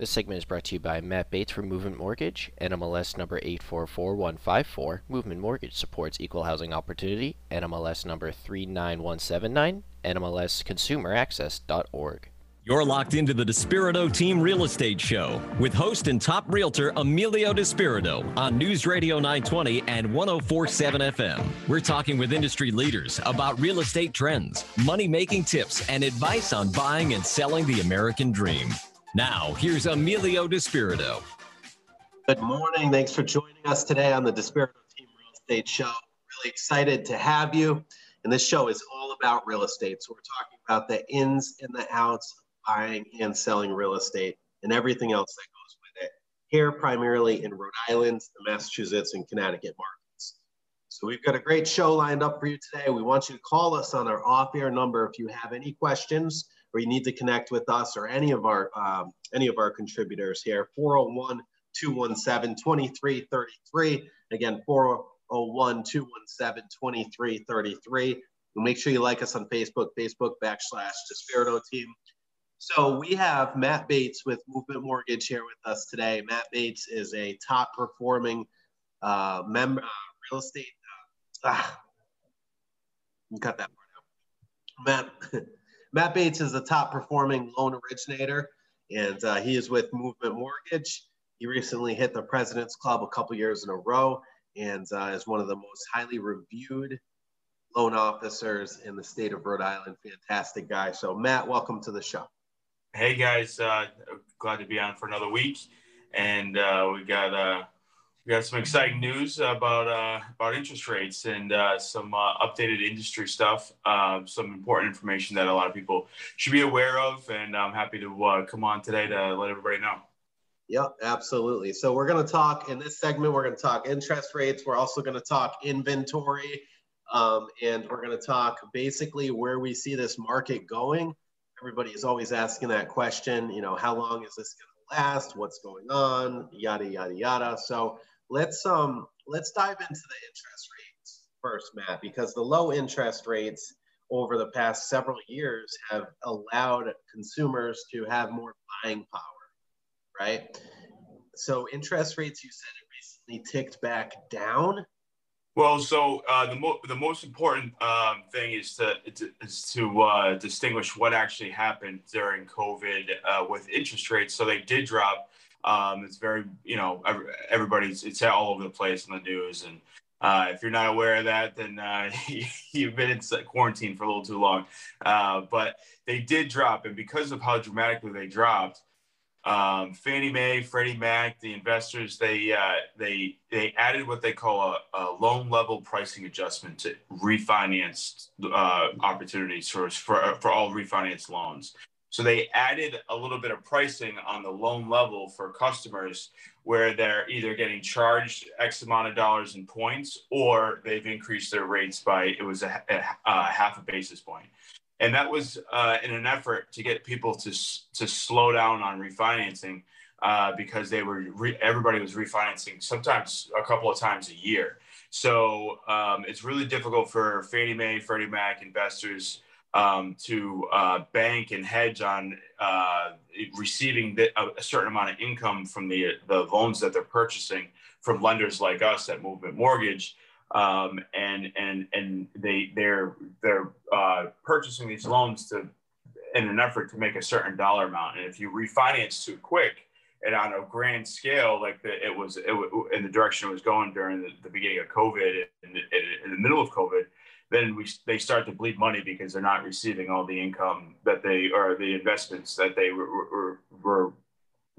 This segment is brought to you by Matt Bates from Movement Mortgage, NMLS number 844154. Movement Mortgage supports equal housing opportunity, NMLS number 39179, NMLSconsumeraccess.org. You're locked into the Despirito Team Real Estate Show with host and top realtor Emilio Despirito on News Radio 920 and 1047 FM. We're talking with industry leaders about real estate trends, money making tips, and advice on buying and selling the American dream. Now, here's Emilio Despirito. Good morning. Thanks for joining us today on the Despirito Team Real Estate Show. Really excited to have you. And this show is all about real estate. So we're talking about the ins and the outs of buying and selling real estate and everything else that goes with it. Here, primarily in Rhode Island, the Massachusetts, and Connecticut markets. So we've got a great show lined up for you today. We want you to call us on our off-air number if you have any questions or you need to connect with us or any of our um, any of our contributors here 401 217 2333 again 401 217 2333 make sure you like us on facebook facebook backslash despirito team. So we have matt bates with movement mortgage here with us today. Matt bates is a top performing uh, member uh, real estate uh, ah, cut that part out. Matt Matt Bates is the top performing loan originator, and uh, he is with Movement Mortgage. He recently hit the President's Club a couple years in a row and uh, is one of the most highly reviewed loan officers in the state of Rhode Island. Fantastic guy. So, Matt, welcome to the show. Hey, guys. Uh, glad to be on for another week. And uh, we got uh, we got some exciting news about uh, about interest rates and uh, some uh, updated industry stuff. Uh, some important information that a lot of people should be aware of, and I'm happy to uh, come on today to let everybody know. Yep, absolutely. So we're going to talk in this segment. We're going to talk interest rates. We're also going to talk inventory, um, and we're going to talk basically where we see this market going. Everybody is always asking that question. You know, how long is this going to last? What's going on? Yada yada yada. So let's um let's dive into the interest rates first, Matt, because the low interest rates over the past several years have allowed consumers to have more buying power, right? So interest rates, you said it recently ticked back down. Well, so uh, the, mo- the most important um, thing is to, is to uh, distinguish what actually happened during COVID uh, with interest rates. So they did drop um, it's very, you know, everybody's it's all over the place in the news, and uh, if you're not aware of that, then uh, you've been in quarantine for a little too long. Uh, but they did drop, and because of how dramatically they dropped, um, Fannie Mae, Freddie Mac, the investors, they uh, they they added what they call a, a loan level pricing adjustment to refinance uh, opportunities for, for for all refinance loans. So they added a little bit of pricing on the loan level for customers where they're either getting charged X amount of dollars in points or they've increased their rates by, it was a, a, a half a basis point. And that was uh, in an effort to get people to, to slow down on refinancing uh, because they were, re- everybody was refinancing sometimes a couple of times a year. So um, it's really difficult for Fannie Mae, Freddie Mac investors um, to uh, bank and hedge on uh, receiving the, a, certain amount of income from the, the loans that they're purchasing from lenders like us at Movement Mortgage. Um, and and and they they're they're uh, purchasing these loans to in an effort to make a certain dollar amount. And if you refinance too quick and on a grand scale, like the, it was it, in the direction it was going during the, the beginning of COVID and in the middle of COVID, then we they start to bleed money because they're not receiving all the income that they or the investments that they were, were, were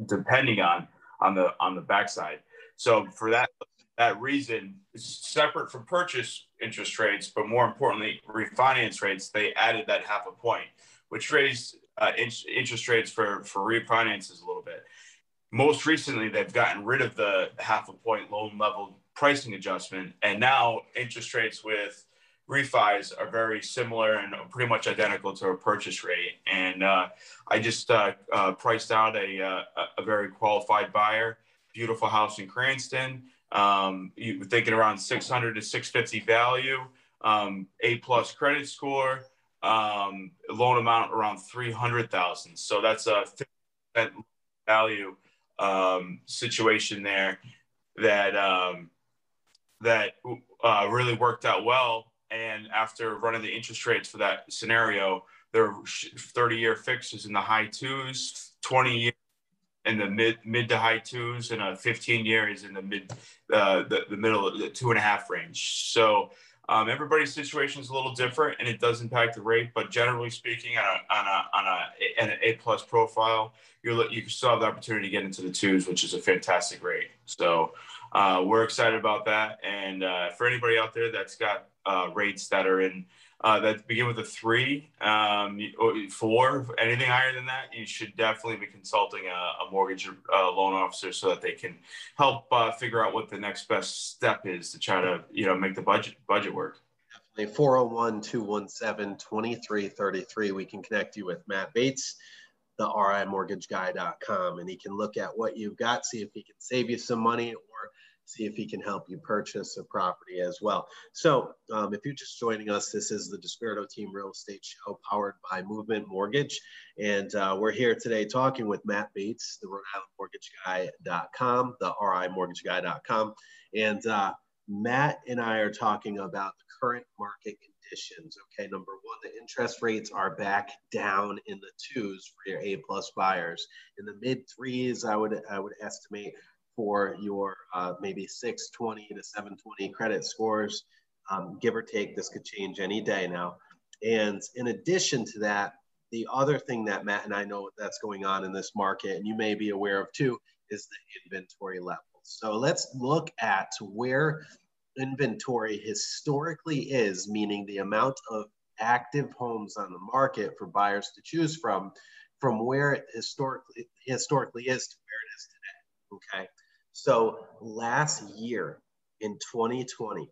depending on on the on the backside. So for that that reason, separate from purchase interest rates, but more importantly, refinance rates, they added that half a point, which raised uh, in, interest rates for for refinances a little bit. Most recently, they've gotten rid of the half a point loan level pricing adjustment, and now interest rates with refis are very similar and pretty much identical to a purchase rate. And uh, I just uh, uh, priced out a, uh, a very qualified buyer, beautiful house in Cranston. Um, you thinking around 600 to 650 value, um, A plus credit score, um, loan amount around 300,000. So that's a fifty value um, situation there that um, that uh, really worked out well. And after running the interest rates for that scenario, their 30 year fixes in the high twos, 20 year in the mid mid to high twos, and a 15 year is in the mid uh, the, the middle of the two and a half range. So um, everybody's situation is a little different, and it does impact the rate. But generally speaking, on a on a on a an A plus profile, you you still have the opportunity to get into the twos, which is a fantastic rate. So uh, we're excited about that. And uh, for anybody out there that's got uh, rates that are in uh, that begin with a three, um, four, anything higher than that, you should definitely be consulting a, a mortgage uh, loan officer so that they can help uh, figure out what the next best step is to try to you know make the budget budget work. Definitely 401 217 2333. We can connect you with Matt Bates the rimortgageguy.com and he can look at what you've got, see if he can save you some money see if he can help you purchase a property as well. So, um, if you're just joining us, this is the Despirito Team Real Estate Show powered by Movement Mortgage. And uh, we're here today talking with Matt Bates, the Rhode Island Mortgageguy.com, the RIMortgageguy.com. And uh, Matt and I are talking about the current market conditions. Okay, number one, the interest rates are back down in the twos for your A plus buyers. In the mid threes, I would I would estimate for your uh, maybe 620 to 720 credit scores, um, give or take. This could change any day now. And in addition to that, the other thing that Matt and I know that's going on in this market, and you may be aware of too, is the inventory levels. So let's look at where inventory historically is, meaning the amount of active homes on the market for buyers to choose from, from where it historically historically is to where it is today. Okay. So last year in 2020,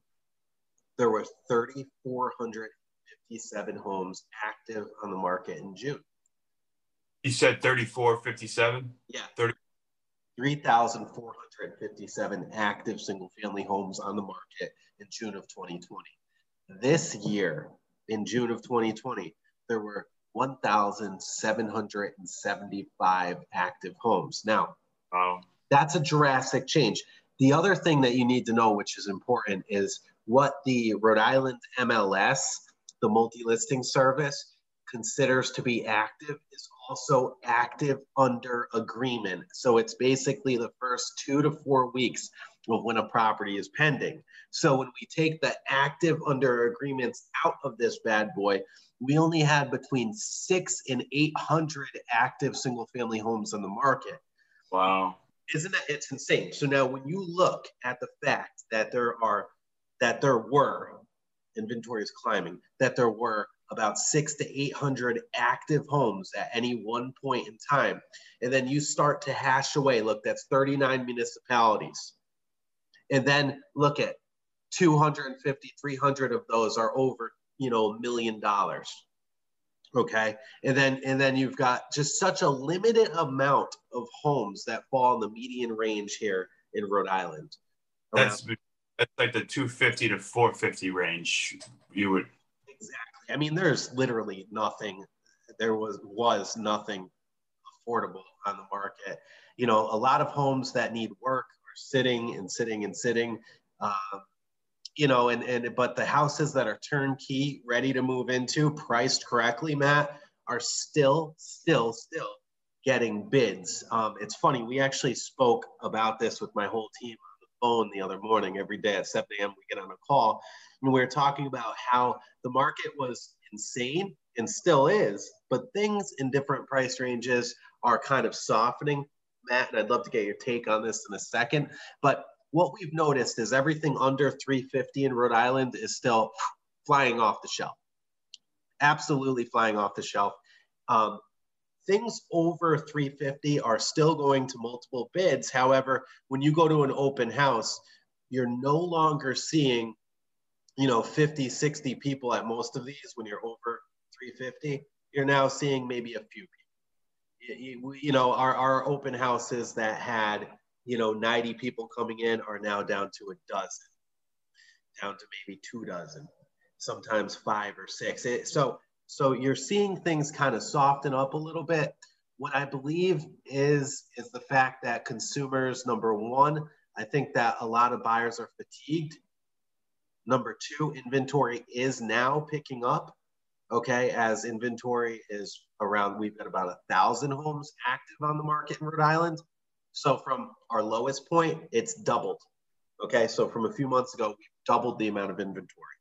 there were 3,457 homes active on the market in June. You said 3457? Yeah. 30. 3,457 active single family homes on the market in June of 2020. This year, in June of 2020, there were 1,775 active homes. Now, wow. That's a drastic change. The other thing that you need to know, which is important, is what the Rhode Island MLS, the multi listing service, considers to be active is also active under agreement. So it's basically the first two to four weeks of when a property is pending. So when we take the active under agreements out of this bad boy, we only had between six and 800 active single family homes on the market. Wow. Isn't that, it's insane. So now when you look at the fact that there are, that there were, inventory is climbing, that there were about six to 800 active homes at any one point in time. And then you start to hash away. Look, that's 39 municipalities. And then look at 250, 300 of those are over, you know, a million dollars. Okay. And then, and then you've got just such a limited amount of homes that fall in the median range here in Rhode Island. That's, that's like the 250 to 450 range. You would exactly. I mean, there's literally nothing. There was was nothing affordable on the market. You know, a lot of homes that need work are sitting and sitting and sitting. Uh, you know, and and but the houses that are turnkey, ready to move into, priced correctly, Matt, are still, still, still getting bids. Um, it's funny. We actually spoke about this with my whole team on the phone the other morning. Every day at 7 a.m. we get on a call and we are talking about how the market was insane and still is, but things in different price ranges are kind of softening. Matt, and I'd love to get your take on this in a second. But what we've noticed is everything under 350 in Rhode Island is still flying off the shelf. Absolutely flying off the shelf. Um, things over 350 are still going to multiple bids. However, when you go to an open house, you're no longer seeing you know 50 60 people at most of these when you're over 350 you're now seeing maybe a few people you, know our, our open houses that had you know 90 people coming in are now down to a dozen down to maybe two dozen sometimes five or six it, so so you're seeing things kind of soften up a little bit what I believe is is the fact that consumers, number one, I think that a lot of buyers are fatigued. Number two, inventory is now picking up. Okay, as inventory is around, we've got about a thousand homes active on the market in Rhode Island. So from our lowest point, it's doubled. Okay, so from a few months ago, we doubled the amount of inventory.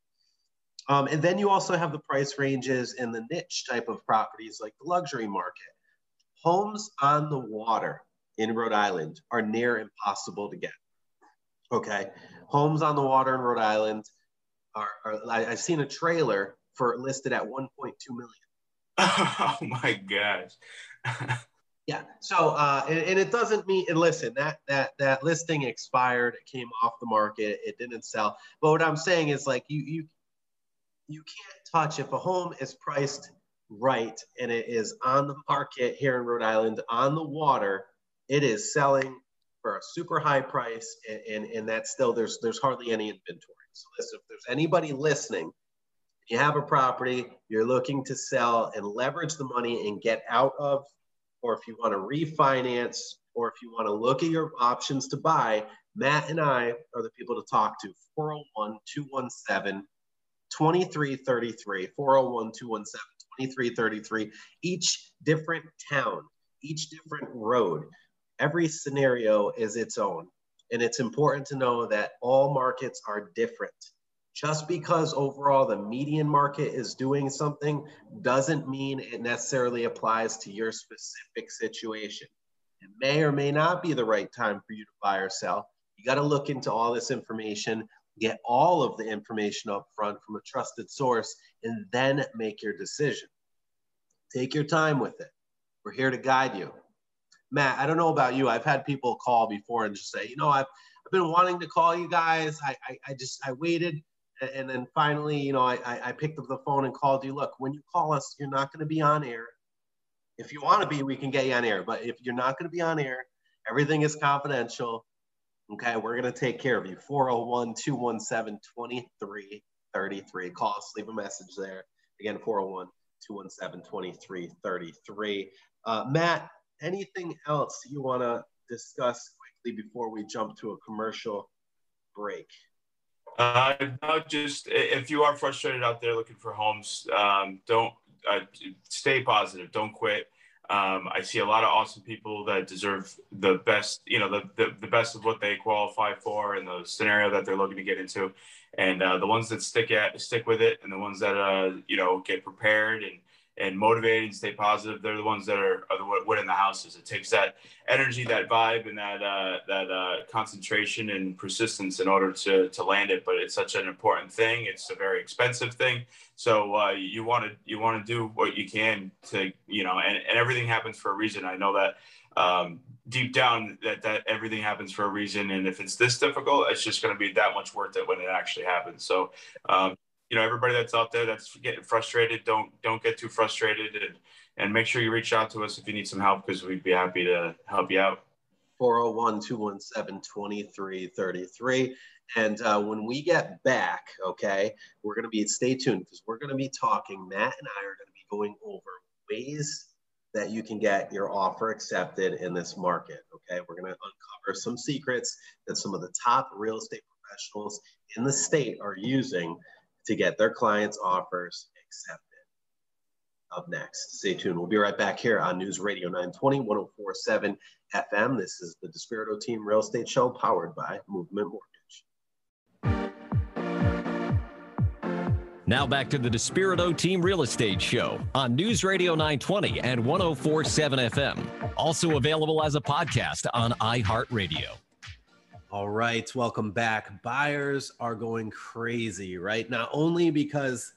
Um, and then you also have the price ranges in the niche type of properties like the luxury market. Homes on the water in Rhode Island are near impossible to get. Okay, homes on the water in Rhode Island are, are I, have seen a trailer for listed at 1.2 million. Oh my gosh. yeah. So uh, and, and, it doesn't mean and listen that that that listing expired. It came off the market. It didn't sell. But what I'm saying is like you you you can't touch if a home is priced right and it is on the market here in Rhode Island on the water. It is selling for a super high price and, and, and that's still there's there's hardly any inventory. So listen, if there's anybody listening you have a property you're looking to sell and leverage the money and get out of, or if you want to refinance, or if you want to look at your options to buy, Matt and I are the people to talk to. 401 217 2333. 401 217 2333. Each different town, each different road, every scenario is its own. And it's important to know that all markets are different. Just because overall the median market is doing something doesn't mean it necessarily applies to your specific situation. It may or may not be the right time for you to buy or sell. You got to look into all this information, get all of the information up front from a trusted source, and then make your decision. Take your time with it. We're here to guide you. Matt, I don't know about you. I've had people call before and just say, you know, I've, I've been wanting to call you guys. I, I, I just, I waited and then finally, you know, I, I picked up the phone and called you. Look, when you call us, you're not going to be on air. If you want to be, we can get you on air. But if you're not going to be on air, everything is confidential. Okay, we're going to take care of you. 401 217 2333. Call us, leave a message there. Again, 401 217 2333. Uh, Matt, anything else you want to discuss quickly before we jump to a commercial break? Uh, no, just if you are frustrated out there looking for homes, um, don't uh, stay positive. Don't quit. Um, I see a lot of awesome people that deserve the best, you know, the, the, the, best of what they qualify for and the scenario that they're looking to get into. And uh, the ones that stick at stick with it, and the ones that uh, you know get prepared and and motivated and stay positive, they're the ones that are, are the in the houses. It takes that energy, that vibe, and that uh, that uh, concentration and persistence in order to to land it. But it's such an important thing. It's a very expensive thing. So uh, you want to you want to do what you can to you know, and, and everything happens for a reason. I know that um, deep down that that everything happens for a reason, and if it's this difficult, it's just going to be that much worth it when it actually happens. So. Um, you know everybody that's out there that's getting frustrated don't don't get too frustrated and and make sure you reach out to us if you need some help because we'd be happy to help you out. 401-217-2333 and uh, when we get back okay we're going to be stay tuned because we're going to be talking. Matt and i are going to be going over ways that you can get your offer accepted in this market okay? We're going to uncover some secrets that some of the top real estate professionals in the state are using to get their clients' offers accepted. Up next, stay tuned. We'll be right back here on News Radio 920, 1047 FM. This is the Despirito Team Real Estate Show powered by Movement Mortgage. Now back to the Despirito Team Real Estate Show on News Radio 920 and 1047 FM. Also available as a podcast on iHeartRadio. All right, welcome back. Buyers are going crazy, right? Not only because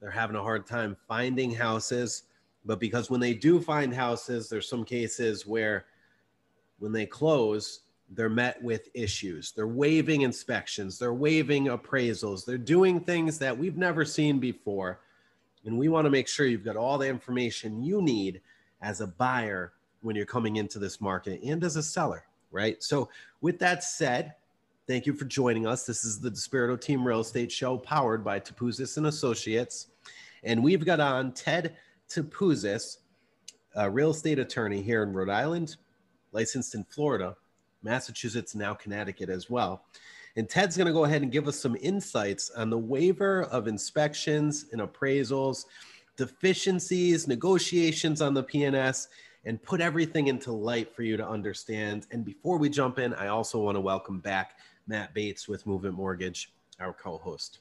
they're having a hard time finding houses, but because when they do find houses, there's some cases where when they close, they're met with issues. They're waiving inspections, they're waiving appraisals, they're doing things that we've never seen before. And we want to make sure you've got all the information you need as a buyer when you're coming into this market and as a seller right? So, with that said, thank you for joining us. This is the Despirito Team Real Estate Show powered by Topouzis and Associates. And we've got on Ted Topouzis. a real estate attorney here in Rhode Island, licensed in Florida, Massachusetts, now Connecticut as well. And Ted's going to go ahead and give us some insights on the waiver of inspections and appraisals, deficiencies, negotiations on the PNS, and put everything into light for you to understand. And before we jump in, I also want to welcome back Matt Bates with Movement Mortgage, our co-host.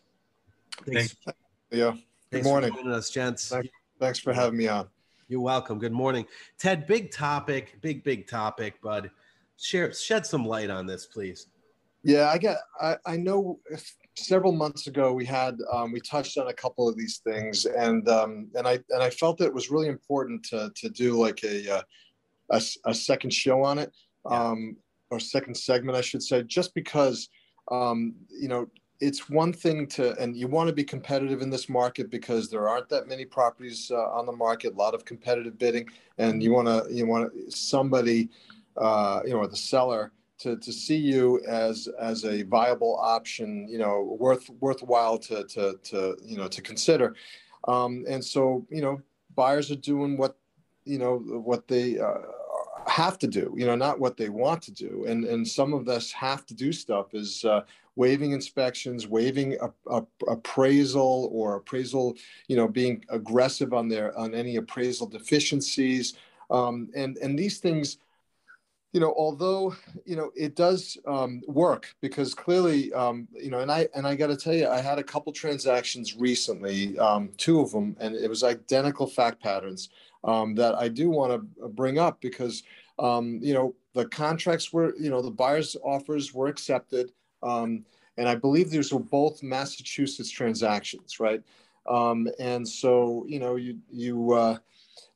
Thanks. Thanks. Yeah. Good Thanks morning. For joining us, gents. Thanks for having me on. You're welcome. Good morning, Ted. Big topic, big big topic, bud. Share shed some light on this, please. Yeah, I get. I, I know several months ago we had um, we touched on a couple of these things, and um, and I and I felt that it was really important to to do like a uh, a, a second show on it, um, or second segment, I should say, just because um, you know it's one thing to and you want to be competitive in this market because there aren't that many properties uh, on the market a lot of competitive bidding and you want to you want somebody uh, you know the seller to, to see you as as a viable option, you know, worth worthwhile to to to you know to consider. Um, and so you know, buyers are doing what you know what they uh, have to do, you know, not what they want to do. And and some of us have to do stuff is uh, waiving inspections, waiving a, a, appraisal or appraisal, you know, being aggressive on their on any appraisal deficiencies. Um, and and these things you know, although you know it does um, work because clearly, um, you know, and I and I got to tell you, I had a couple transactions recently, um, two of them, and it was identical fact patterns um, that I do want to bring up because um, you know the contracts were, you know, the buyer's offers were accepted, um, and I believe these were both Massachusetts transactions, right? And so you know, you you. Uh,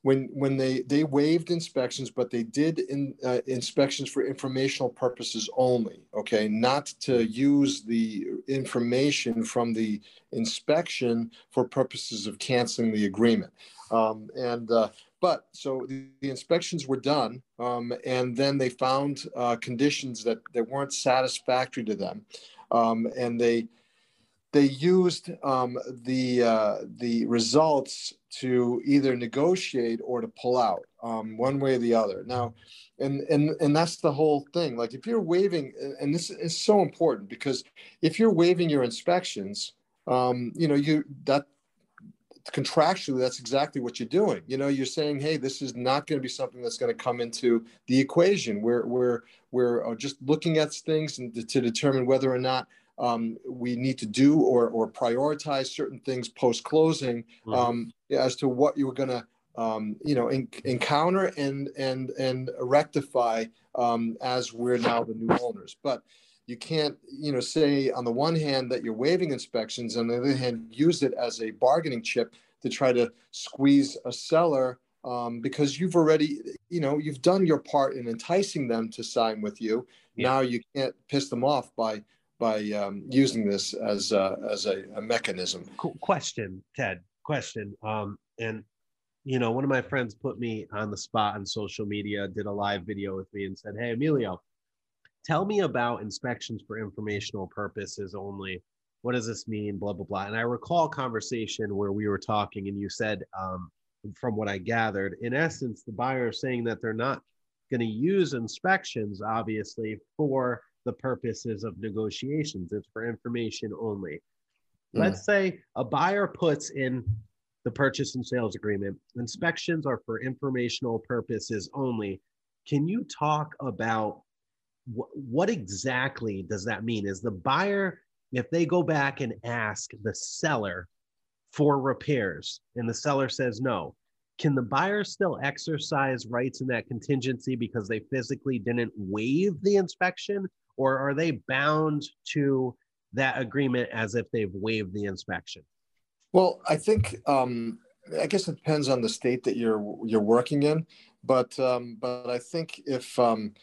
when when they they waived inspections but they did in, uh, inspections for informational purposes only okay not to use the information from the inspection for purposes of canceling the agreement um, and uh, but so the, the, inspections were done um, and then they found uh, conditions that that weren't satisfactory to them um, and they they used um, the uh, the results to either negotiate or to pull out, um, one way or the other. Now, and and and that's the whole thing. Like if you're waiving, and this is so important because if you're waiving your inspections, um, you know you that contractually that's exactly what you're doing you know you're saying hey this is not going to be something that's going to come into the equation we're we're we're uh, just looking at things and to, to determine whether or not um, we need to do or, or prioritize certain things post closing mm-hmm. um, as to what you were going to um, you know in, encounter and and and rectify um, as we're now the new owners but you can't you know say on the one hand that you're waiving inspections on the other hand use it as a bargaining chip to try to squeeze a seller um, because you've already you know you've done your part in enticing them to sign with you yeah. now you can't piss them off by by um, using this as a, as a, a mechanism. Question, Ted. Question. Um, and you know, one of my friends put me on the spot on social media, did a live video with me, and said, "Hey, Emilio, tell me about inspections for informational purposes only. What does this mean? Blah blah blah." And I recall a conversation where we were talking, and you said, um, from what I gathered, in essence, the buyer is saying that they're not going to use inspections, obviously, for the purposes of negotiations. It's for information only. Mm. Let's say a buyer puts in the purchase and sales agreement. Inspections are for informational purposes only. Can you talk about wh- what exactly does that mean? Is the buyer, if they go back and ask the seller for repairs and the seller says no, can the buyer still exercise rights in that contingency because they physically didn't waive the inspection or are they bound to that agreement as if they've waived the inspection? Well, I think um, I guess it depends on the state that you're you're working in, but um, but I think if um,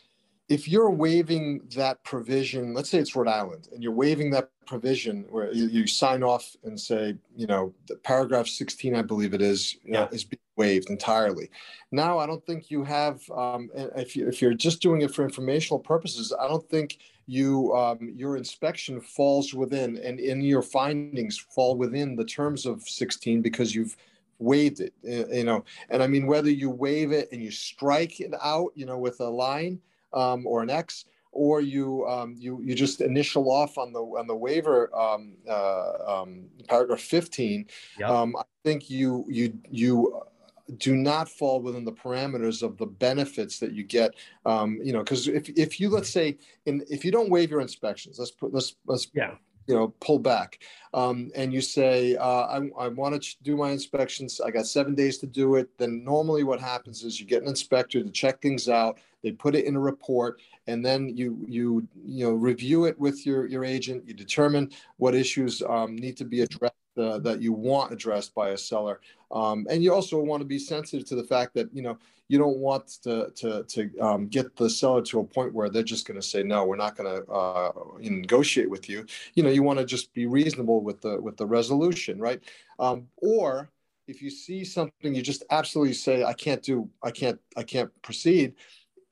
if you're waiving that provision, let's say it's Rhode Island, and you're waiving that provision where you, you sign off and say, you know, the paragraph 16, I believe it is, yeah. is being waived entirely. Now, I don't think you have, um, if, you, if you're just doing it for informational purposes, I don't think you um, your inspection falls within and in your findings fall within the terms of 16 because you've waived it, you know. And I mean, whether you waive it and you strike it out, you know, with a line um, or an X, or you um, you you just initial off on the on the waiver um, uh, um, paragraph 15 yep. Um, i think you you you do not fall within the parameters of the benefits that you get um, you know because if, if you let's say in if you don't waive your inspections let's put let's let's yeah you know pull back um, and you say uh, I, I want to do my inspections i got seven days to do it then normally what happens is you get an inspector to check things out they put it in a report and then you you you know review it with your your agent. You determine what issues um, need to be addressed uh, that you want addressed by a seller. Um, and you also want to be sensitive to the fact that you know you don't want to to, to um, get the seller to a point where they're just going to say no we're not going to uh, negotiate with you. You know you want to just be reasonable with the with the resolution right? Um, or if you see something you just absolutely say i can't do i can't i can't proceed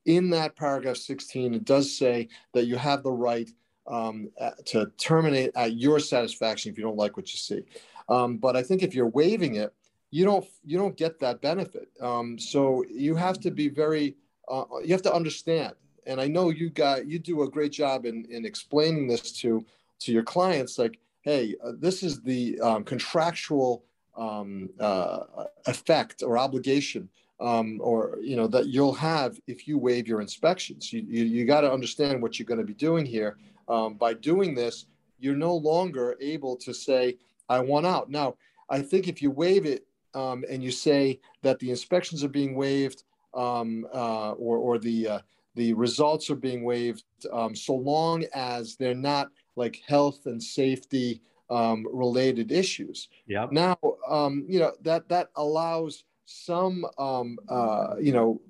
in that paragraph 16 it does say that you have the right um, to terminate at your satisfaction if you don't like what you see um, but i think if you're waiving it you don't you don't get that benefit. Um, so you have to be very uh, you have to understand. And I know you got you do a great job in in explaining this to to your clients. Like, hey, uh, this is the um, contractual um, uh, effect or obligation. Um, or you know that you'll have if you waive your inspections. You you, you got to understand what you're going to be doing here. Um, by doing this, you're no longer able to say, "I want out." Now, I think if you waive it, um, and you say that the inspections are being waived um, uh, or, or the, uh, the results are being waived um, so long as they're not like health and safety um, related issues. Yeah. Now, um, you know, that, that allows some, um, uh, you know,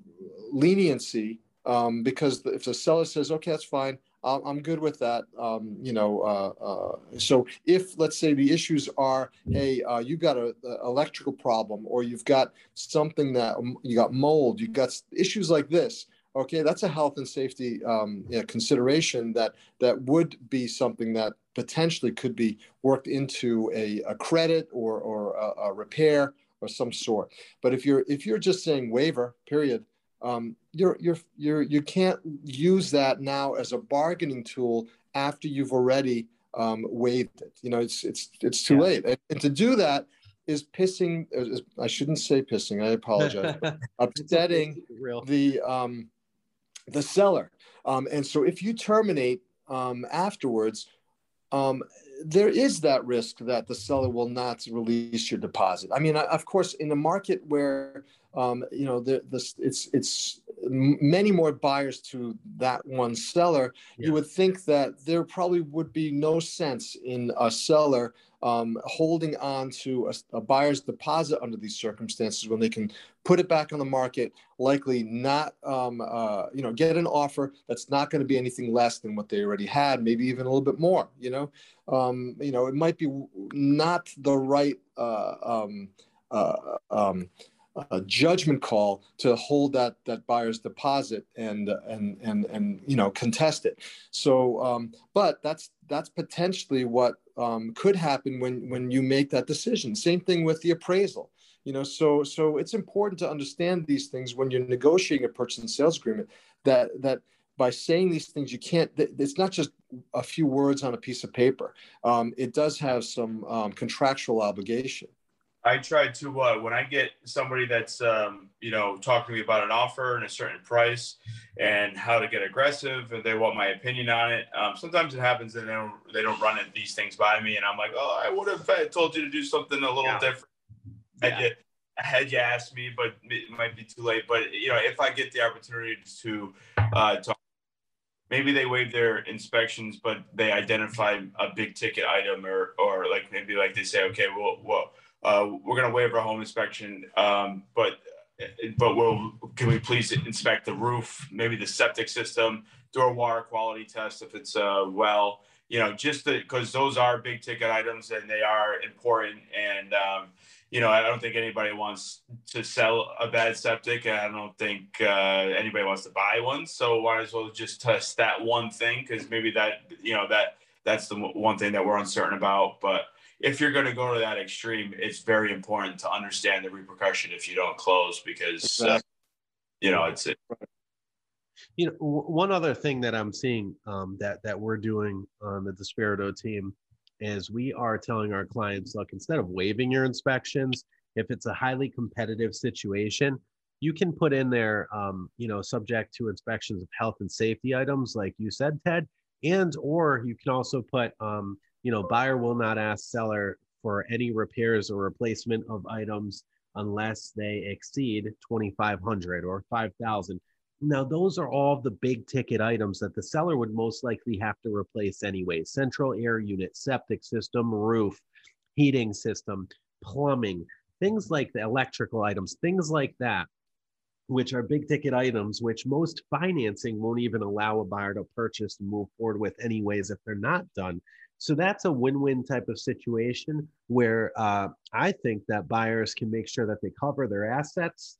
leniency um, because if the seller says, okay, that's fine, I'm good with that. Um, you know, uh, uh, so if let's say the issues are, hey, uh, you got a, a, electrical problem, or you've got something that um, you got mold, you got issues like this. Okay, that's a health and safety um, you know, consideration that that would be something that potentially could be worked into a, a credit or or a, a repair or some sort. But if you're if you're just saying waiver, period, um, you're you're you're you can't use that now as a bargaining tool after you've already um, waived it. You know, it's it's it's too yeah. late, and, and, to do that is pissing. Is, I shouldn't say pissing. I apologize. upsetting the um, the seller, um, and so if you terminate um, afterwards. Um, there is that risk that the seller will not release your deposit. I mean, of course, in a market where um, you know the, the, it's it's many more buyers to that one seller, yeah. you would think that there probably would be no sense in a seller um, holding on to a, a, buyer's deposit under these circumstances when they can put it back on the market, likely not, um, uh, you know, get an offer that's not going to be anything less than what they already had, maybe even a little bit more. You know, um, you know, it might be not the right. Uh, um, uh, um, a judgment call to hold that that buyer's deposit and and and and you know contest it. So, um, but that's that's potentially what um, could happen when when you make that decision. Same thing with the appraisal. You know, so so it's important to understand these things when you're negotiating a purchase and sales agreement. That that by saying these things, you can't. It's not just a few words on a piece of paper. Um, it does have some um, contractual obligation. I try to uh, when I get somebody that's um, you know talking to me about an offer and a certain price and how to get aggressive and they want my opinion on it. Um, sometimes it happens that they don't they don't run these things by me and I'm like, oh, I would have told you to do something a little yeah. different. Yeah. Had you had you asked me, but it might be too late. But you know, if I get the opportunity to uh, talk maybe they waive their inspections, but they identify a big ticket item or, or like maybe like they say, okay, well, well, uh, we're going to waive our home inspection, um, but but we'll can we please inspect the roof, maybe the septic system, do a water quality test if it's uh, well, you know, just because those are big ticket items and they are important. And um, you know, I don't think anybody wants to sell a bad septic, and I don't think uh, anybody wants to buy one. So why as well just test that one thing because maybe that you know that that's the one thing that we're uncertain about, but if you're going to go to that extreme, it's very important to understand the repercussion if you don't close because exactly. uh, you know it's it. You know, one other thing that I'm seeing um, that that we're doing on the Despirito team is we are telling our clients, look, instead of waiving your inspections, if it's a highly competitive situation, you can put in there, um, you know, subject to inspections of health and safety items, like you said, Ted, and or you can also put, um, you know, buyer will not ask seller for any repairs or replacement of items unless they exceed 2,500 or 5,000. Now, those are all the big ticket items that the seller would most likely have to replace anyway. Central air unit, septic system, roof, heating system, plumbing, things like the electrical items, things like that, which are big ticket items, which most financing won't even allow a buyer to purchase and move forward with anyways if they're not done. So that's a win-win type of situation where uh, I think that buyers can make sure that they cover their assets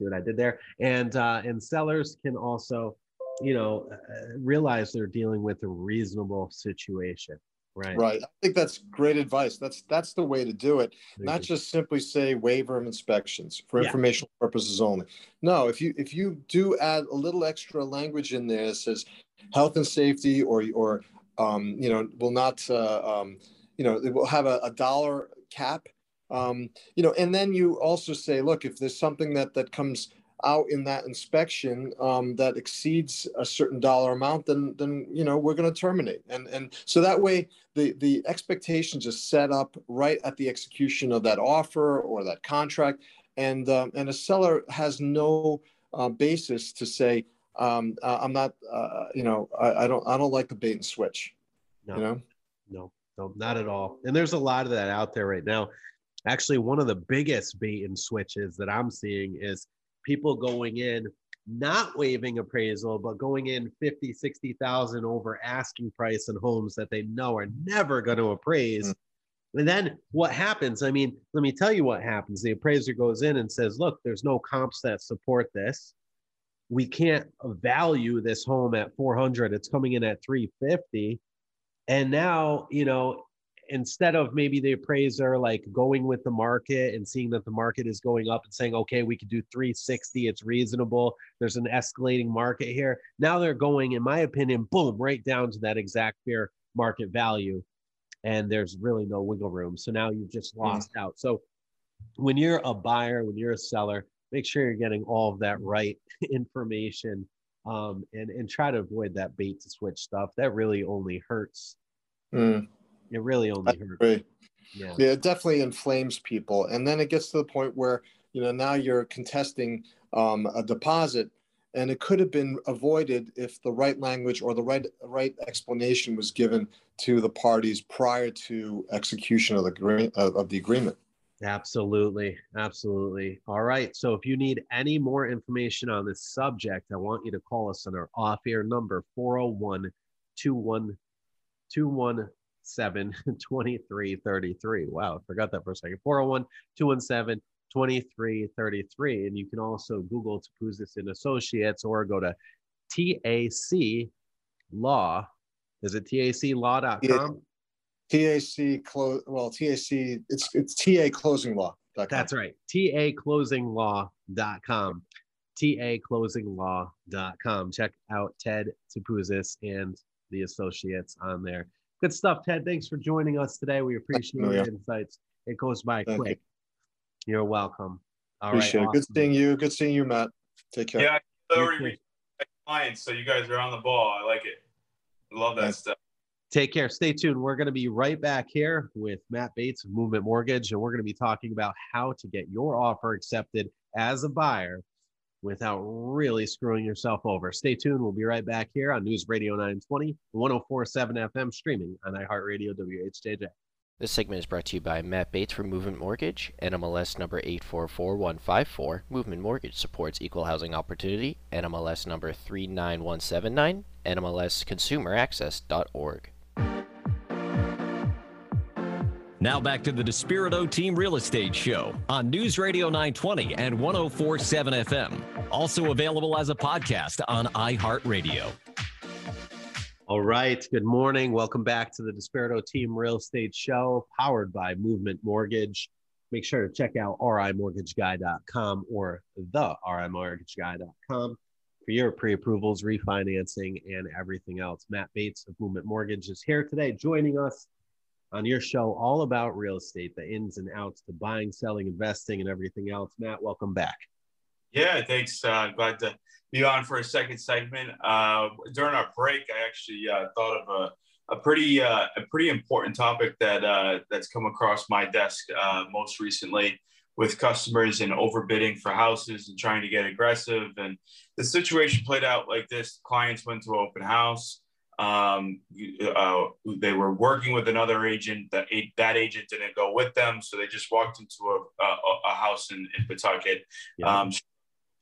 See what I did there? And uh, and sellers can also, you know, uh, realize they're dealing with a reasonable situation. Right. Right. I think that's great advice. That's that's the way to do it. Not just simply say waiver of inspections for yeah. informational purposes only. No, if you if you do add a little extra language in there that says health and safety or or um, you know will not uh, um, you know it will have a, a dollar cap um, you know, and then you also say, look, if there's something that that comes out in that inspection um, that exceeds a certain dollar amount, then then you know we're going to terminate. And and so that way the the expectations are set up right at the execution of that offer or that contract, and um, and a seller has no uh, basis to say um, uh, I'm not uh, you know I, I, don't I don't like the bait and switch. No, you know, no, no, not at all. And there's a lot of that out there right now actually one of the biggest bait and switches that I'm seeing is people going in not waiving appraisal but going in 50 60,000 over asking price in homes that they know are never going to appraise mm-hmm. and then what happens I mean let me tell you what happens the appraiser goes in and says look there's no comps that support this we can't value this home at 400 it's coming in at 350 and now you know instead of maybe the appraiser like going with the market and seeing that the market is going up and saying okay we could do 360 it's reasonable. There's an escalating market here. Now they're going in my opinion boom right down to that exact fair market value. And there's really no wiggle room. So now you've just lost mm. out. So when you're a buyer when you're a seller make sure you're getting all of that right information um, and and try to avoid that bait to switch stuff that really only hurts mm it really only hurts. Yeah. yeah, it definitely inflames people, and then it gets to the point where you know now you're contesting um, a deposit, and it could have been avoided if the right language or the right right explanation was given to the parties prior to execution of the of the agreement. Absolutely. Absolutely. All right. So if you need any more information on this subject, I want you to call us on our off air number 401 21 seven 23 33. Wow, I forgot that for a second. 401 217 2333. And you can also Google Topouzis and Associates or go to TAC Law. Is it taclaw.com? TAC close well, TAC it's it's TA closing law. That's right. TA closing law.com. TA closing law.com. Check out Ted Topouzis and the associates on there. Good stuff, Ted. Thanks for joining us today. We appreciate your insights. It goes by Thank quick. You. are welcome. All appreciate right, awesome. Good seeing you. Good seeing you, Matt. Take care. Yeah, I already reached clients, so you guys are on the ball. I like it. I love that Thanks. stuff. Take care. Stay tuned. We're going to be right back here with Matt Bates of Movement Mortgage, and we're going to be talking about how to get your offer accepted as a buyer without really screwing yourself over. Stay tuned. We'll be right back here on News Radio 920, 1047 FM, streaming on iHeartRadio WHJJ. This segment is brought to you by Matt Bates from Movement Mortgage, NMLS number 844154. Movement Mortgage supports equal housing opportunity, NMLS number 39179, NMLSconsumeraccess.org. Now back to the Despirito Team Real Estate Show on News Radio 920 and 1047 FM. Also available as a podcast on iHeartRadio. All right. Good morning. Welcome back to the Despirito Team Real Estate Show, powered by Movement Mortgage. Make sure to check out rimortgageguy.com or the rimortgageguy.com for your pre-approvals, refinancing, and everything else. Matt Bates of Movement Mortgage is here today, joining us on your show all about real estate, the ins and outs the buying, selling, investing, and everything else. Matt, welcome back. Yeah, thanks. Uh, glad to be on for a second segment. Uh, during our break, I actually uh, thought of a, a pretty uh, a pretty important topic that uh, that's come across my desk uh, most recently with customers and overbidding for houses and trying to get aggressive. And the situation played out like this: clients went to open house. Um, uh, they were working with another agent. That that agent didn't go with them, so they just walked into a, a, a house in, in Pawtucket. Yeah. Um,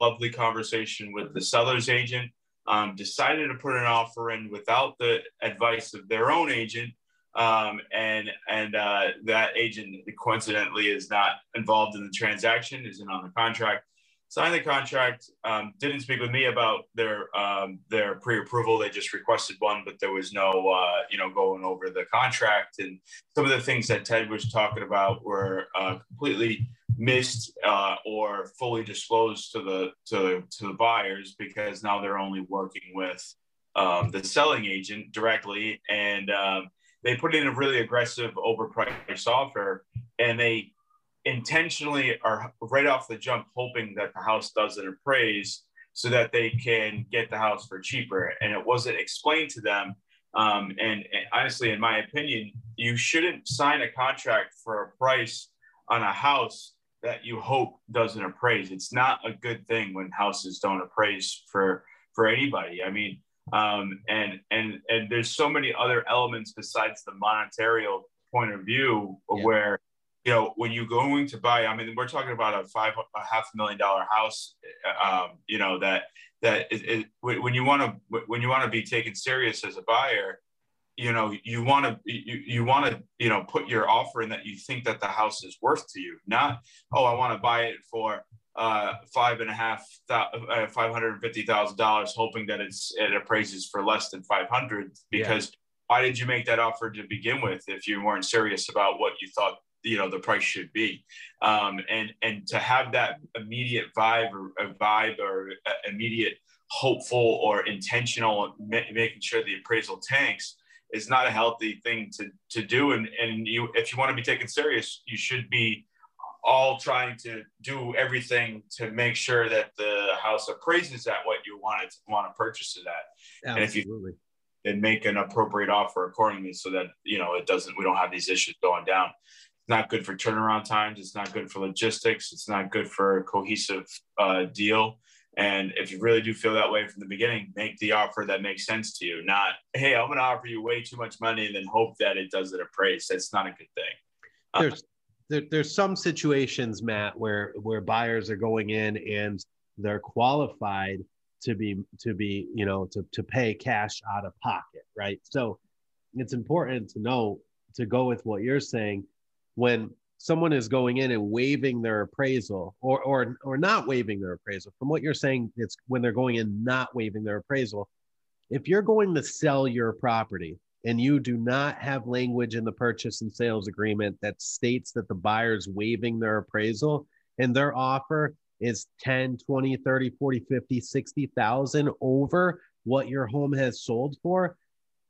lovely conversation with the seller's agent. Um, decided to put an offer in without the advice of their own agent, um, and and uh, that agent coincidentally is not involved in the transaction, isn't on the contract. Signed the contract. Um, didn't speak with me about their um, their pre-approval. They just requested one, but there was no uh, you know going over the contract and some of the things that Ted was talking about were uh, completely missed uh, or fully disclosed to the to, to the buyers because now they're only working with um, the selling agent directly and um, they put in a really aggressive overpriced offer and they intentionally are right off the jump hoping that the house doesn't appraise so that they can get the house for cheaper and it wasn't explained to them um, and, and honestly in my opinion you shouldn't sign a contract for a price on a house that you hope doesn't appraise. It's not a good thing when houses don't appraise for for anybody. I mean, um, and and and there's so many other elements besides the monetary point of view yeah. where you know when you're going to buy. I mean, we're talking about a five a half million dollar house. Um, you know that that it, it, when you want to when you want to be taken serious as a buyer you know you want to you, you want to you know put your offer in that you think that the house is worth to you not oh i want to buy it for uh, five and a half uh, five hundred and fifty thousand dollars hoping that it's it appraises for less than 500 because yeah. why did you make that offer to begin with if you weren't serious about what you thought you know the price should be um, and and to have that immediate vibe or a vibe or immediate hopeful or intentional making sure the appraisal tanks is not a healthy thing to to do. And and you, if you want to be taken serious, you should be all trying to do everything to make sure that the house appraises at what you want to want to purchase it at. Absolutely. And if you then make an appropriate offer accordingly so that you know it doesn't we don't have these issues going down. Not good for turnaround times. It's not good for logistics. It's not good for a cohesive uh, deal. And if you really do feel that way from the beginning, make the offer that makes sense to you. Not, hey, I'm going to offer you way too much money and then hope that it doesn't appraise. That's not a good thing. Uh, there's there, there's some situations, Matt, where where buyers are going in and they're qualified to be to be you know to to pay cash out of pocket, right? So it's important to know to go with what you're saying when someone is going in and waiving their appraisal or or or not waiving their appraisal. From what you're saying it's when they're going in not waiving their appraisal. If you're going to sell your property and you do not have language in the purchase and sales agreement that states that the buyer's waiving their appraisal and their offer is 10 20 30 40 50 60,000 over what your home has sold for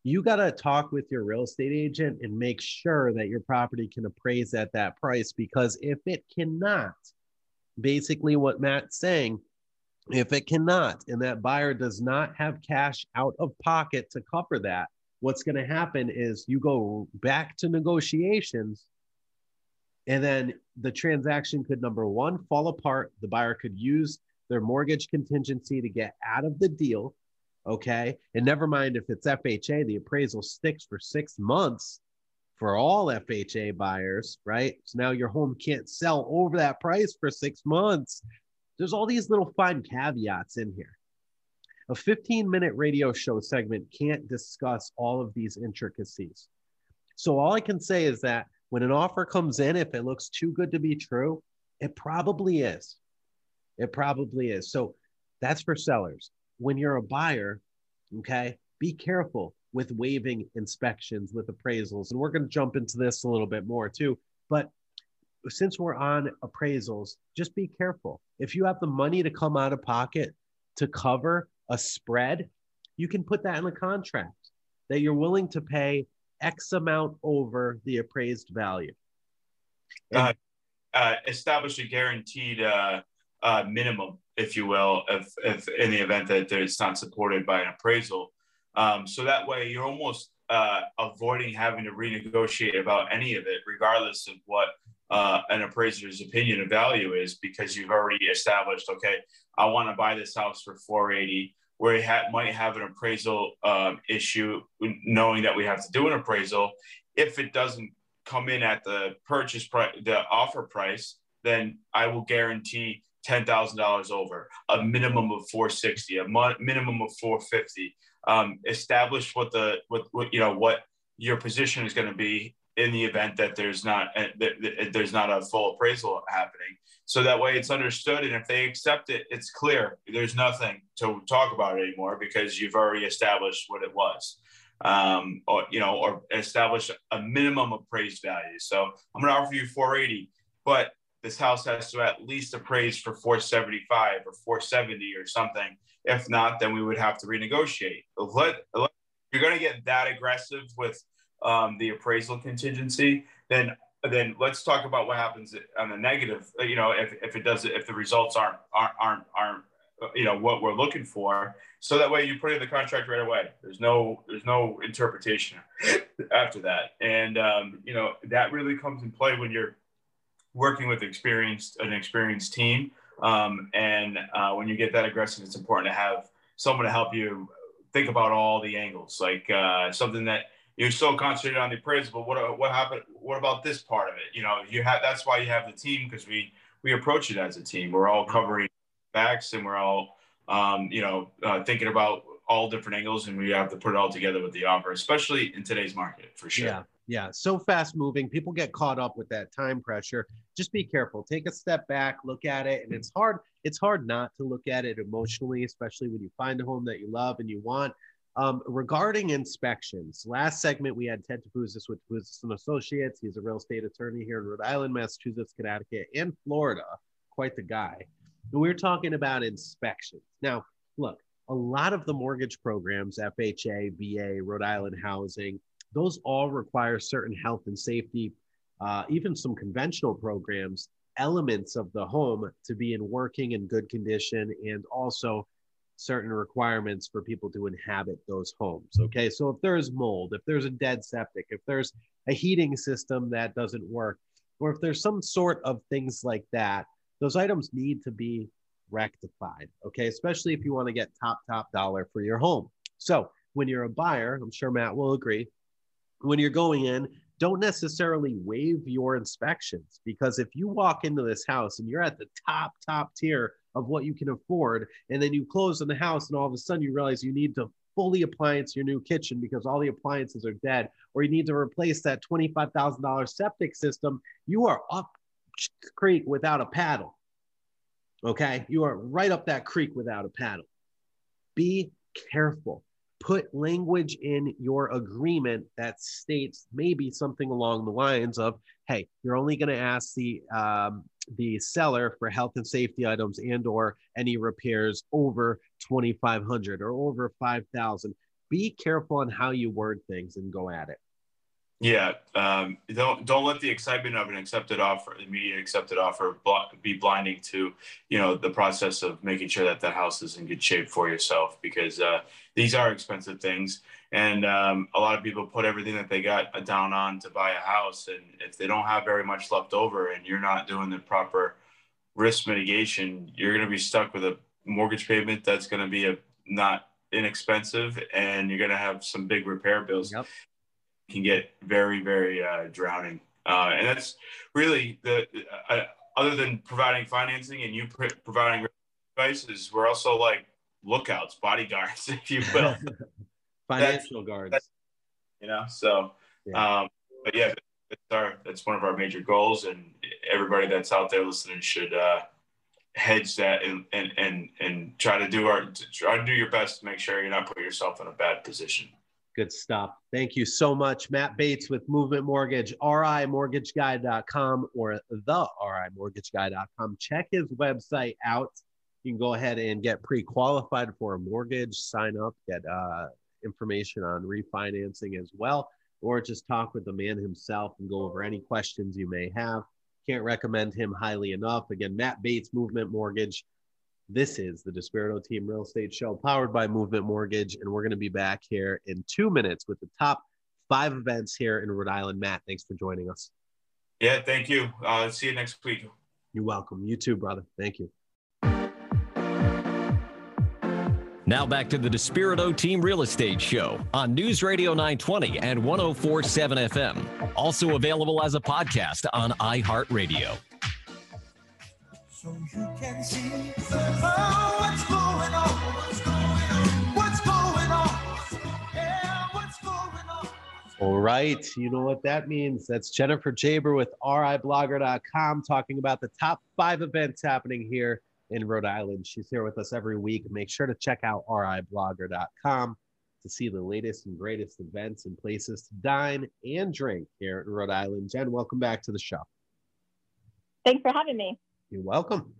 you got to talk with your real estate agent and make sure that your property can appraise at that price because if it cannot, basically what Matt's saying, if it cannot and that buyer does not have cash out of pocket to cover that, what's going to happen is you go back to negotiations and then the transaction could number one fall apart. The buyer could use their mortgage contingency to get out of the deal Okay. And never mind if it's FHA, the appraisal sticks for six months for all FHA buyers, right? So now your home can't sell over that price for six months. There's all these little fine caveats in here. A 15 minute radio show segment can't discuss all of these intricacies. So all I can say is that when an offer comes in, if it looks too good to be true, it probably is. It probably is. So that's for sellers when you're a buyer, okay, be careful. with waiving inspections, with appraisals. And we're going to jump into this a little bit more too. But since we're on appraisals, just be careful. If you have the money to come out of pocket to cover a spread, you can put that in a contract that you're willing to pay X amount over the appraised value. Uh, uh, establish a guaranteed uh, uh, minimum, if you will, if, if in the event that it's not supported by an appraisal. Um, so that way you're almost uh, avoiding having to renegotiate about any of it, regardless of what uh, an appraiser's opinion of value is, because you've already established, okay, I want to buy this house for 480 where it ha- might have an appraisal um, issue, knowing that we have to do an appraisal. If it doesn't come in at the purchase price, the offer price, then I will guarantee ten thousand dollars over, a minimum of four sixty, a mo- minimum of four fifty. Um, establish what the what, what you know what your position is going to be in the event that there's not uh, that there's not a full appraisal happening. So that way it's understood and if they accept it it's clear. There's nothing to talk about anymore because you've already established what it was. Um, or you know or establish a minimum appraised value. So i'm going to offer you 480 but this house has to at least appraise for 475 or 470 or something if not then we would have to renegotiate let, let you're going to get that aggressive with um, the appraisal contingency, then then let's talk about what happens on the negative. You know, if, if it does if the results aren't aren't aren't, aren't you know what we're looking for, so that way you put in the contract right away. There's no there's no interpretation after that, and um, you know that really comes in play when you're working with experienced an experienced team. Um, and uh, when you get that aggressive, it's important to have someone to help you think about all the angles, like uh, something that you're so concentrated on the appraisal, but what what happened? What about this part of it? You know, you have that's why you have the team because we we approach it as a team. We're all covering facts and we're all um, you know uh, thinking about all different angles, and we have to put it all together with the offer, especially in today's market for sure. Yeah, yeah, so fast moving. People get caught up with that time pressure. Just be careful. Take a step back, look at it, and it's hard. It's hard not to look at it emotionally, especially when you find a home that you love and you want. Um, regarding inspections, last segment we had Ted Topouzis with Topouzis and Associates. He's a real estate attorney here in Rhode Island, Massachusetts, Connecticut, and Florida. Quite the guy. And we are talking about inspections. Now, look, a lot of the mortgage programs, FHA, VA, Rhode Island Housing, those all require certain health and safety, uh, even some conventional programs, elements of the home to be in working and good condition, and also certain requirements for people to inhabit those homes. Okay, so if there's mold, if there's a dead septic, if there's a heating system that doesn't work, or if there's some sort of things like that, those items need to be rectified. Okay, especially if you want to get top, top dollar for your home. So when you're a buyer, I'm sure Matt will agree, when you're going in, don't necessarily waive your inspections because if you walk into this house and you're at the top, top tier of what you can afford. And then you close on the house, and all of a sudden you realize you need to fully appliance your new kitchen because all the appliances are dead, or you need to replace that $25,000 septic system. You are up creek without a paddle. Okay. You are right up that creek without a paddle. Be careful. Put language in your agreement that states maybe something along the lines of, hey, you're only going to ask the um, the seller for health and safety items and or any repairs over 2500 or over 5000 be careful on how you word things and go at it yeah um, don't don't let the excitement of an accepted offer immediate accepted offer be blinding to you know the process of making sure that the house is in good shape for yourself because uh, these are expensive things. And um, a lot of people put everything that they got down on to buy a house. And if they don't have very much left over and you're not doing the proper risk mitigation you're going to be stuck with a mortgage payment that's going to be a not inexpensive. And you're going to have some big repair bills. Yep. Can get very very uh, drowning uh, and that's really the uh, other than providing financing and you pr- providing advice we're also like lookouts bodyguards if you will financial guards. You know, so yeah. um, but yeah, it's our that's one of our major goals, and everybody that's out there listening should uh, hedge that and and and and try to do our try to do your best to make sure you're not putting yourself in a bad position. Good stuff. Thank you so much, Matt Bates with Movement Mortgage, rimortgageguy.com or the rimortgageguy.com. Check his website out. You can go ahead and get pre-qualified for a mortgage, sign up, get uh, information on refinancing as well, or just talk with the man himself and go over any questions you may have. Can't recommend him highly enough. Again, Matt Bates, Movement Mortgage. This is the Despirito Team Real Estate Show powered by Movement Mortgage. And we're going to be back here in two minutes with the top five events here in Rhode Island. Matt, thanks for joining us. Yeah, thank you. Uh, see you next week. You're welcome. You too, brother. Thank you. Now back to the Despirito Team Real Estate Show on News Radio 920 and 1047 FM. Also available as a podcast on iHeartRadio. So you can see oh, what's going on, what's going on, what's going on, yeah, what's going on. All right, you know what that means. That's Jennifer Geaber with RIblogger.com talking about the top five events happening here in Rhode Island. She's here with us every week. Make sure to check out riblogger.com to see the latest and greatest events and places to dine and drink here in Rhode Island. Jen, welcome back to the show. Thanks for having me. You're welcome.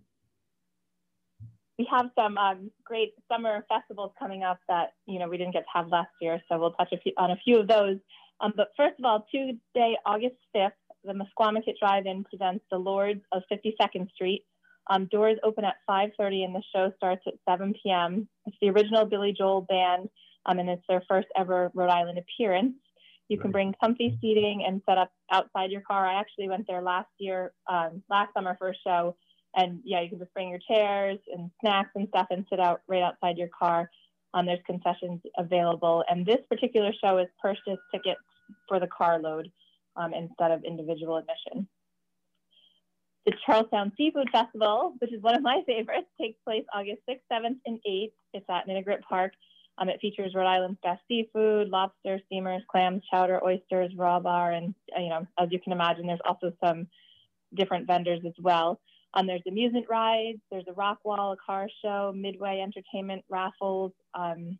We have some um, great summer festivals coming up that you know we didn't get to have last year, so we'll touch a few, on a few of those. Um, but first of all, Tuesday, August 5th, the Misquamicut Drive-In presents the Lords of 52nd Street, um, doors open at 5.30 and the show starts at 7 p.m. It's the original Billy Joel band um, and it's their first ever Rhode Island appearance. You can bring comfy seating and set up outside your car. I actually went there last year, um, last summer for a show. And yeah, you can just bring your chairs and snacks and stuff and sit out right outside your car. Um, there's concessions available. And this particular show is purchase tickets for the carload um, instead of individual admission. The Charlestown Seafood Festival, which is one of my favorites, takes place August 6th, 7th, and 8th. It's at Ninigret Park. Um, it features Rhode Island's best seafood, lobster, steamers, clams, chowder, oysters, raw bar, and uh, you know, as you can imagine, there's also some different vendors as well. Um, there's amusement rides, there's a rock wall, a car show, midway entertainment, raffles. Um,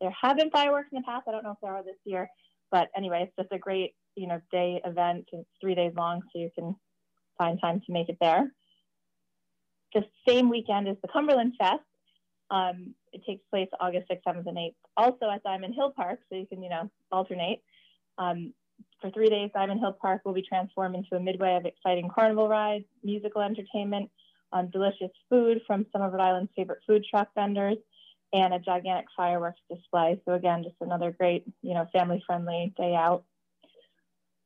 there have been fireworks in the past. I don't know if there are this year, but anyway, it's just a great you know day event. It's three days long, so you can find time to make it there. The same weekend is the Cumberland Fest. Um, it takes place August 6th, 7th, and 8th, also at Diamond Hill Park, so you can, you know, alternate. Um, for three days, Diamond Hill Park will be transformed into a midway of exciting carnival rides, musical entertainment, um, delicious food from some of Rhode Island's favorite food truck vendors, and a gigantic fireworks display. So again, just another great, you know, family-friendly day out.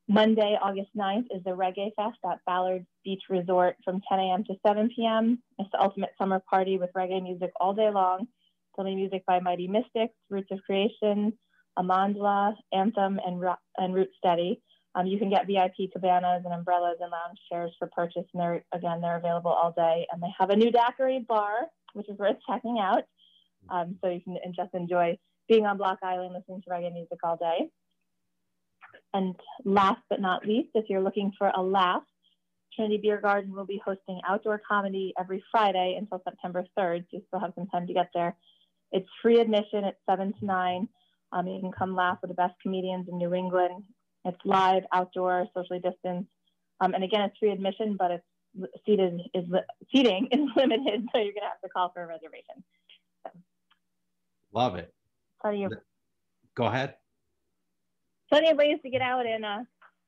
Monday, August 9th is the Reggae Fest at Ballard Beach Resort from 10 a.m. to 7 p.m. It's the ultimate summer party with reggae music all day long. There'll music by Mighty Mystics, Roots of Creation, Amandla, Anthem, and, and Root Steady. Um, you can get VIP cabanas and umbrellas and lounge chairs for purchase. And they're, again, they're available all day. And they have a new daiquiri bar, which is worth checking out. Um, so you can just enjoy being on Block Island, listening to reggae music all day. And last but not least, if you're looking for a laugh, Trinity Beer Garden will be hosting outdoor comedy every Friday until September 3rd, so you still have some time to get there. It's free admission at 7 to 9. Um, you can come laugh with the best comedians in New England. It's live, outdoor, socially distanced. Um, and again, it's free admission, but it's seated is seating is limited, so you're gonna have to call for a reservation. So. Love it. you. Go ahead plenty of ways to get out and uh,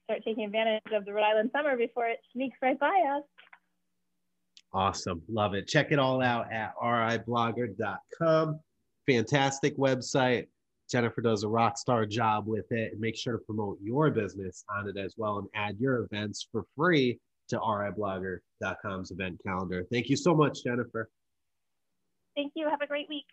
start taking advantage of the Rhode Island summer before it sneaks right by us. Awesome. Love it. Check it all out at riblogger.com. Fantastic website. Jennifer does a rock star job with it and make sure to promote your business on it as well and add your events for free to riblogger.com's event calendar. Thank you so much, Jennifer. Thank you. Have a great week.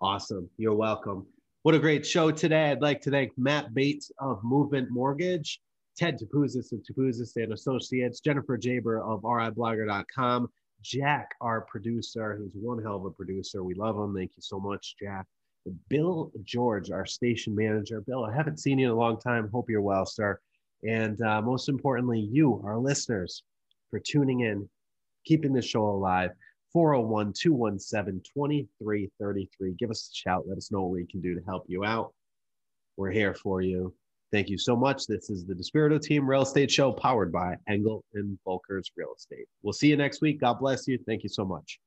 Awesome. You're welcome. What a great show today. I'd like to thank Matt Bates of Movement Mortgage, Ted Topouzis of Topouzis and Associates, Jennifer Geaber of RIblogger.com, Jack, our producer, who's one hell of a producer. We love him. Thank you so much, Jack. Bill George, our station manager. Bill, I haven't seen you in a long time. Hope you're well, sir. And uh, most importantly, you, our listeners, for tuning in, keeping the show alive. 401 217 2333. Give us a shout. Let us know what we can do to help you out. We're here for you. Thank you so much. This is the Despirito Team Real Estate Show powered by Engel and Volkers Real Estate. We'll see you next week. God bless you. Thank you so much.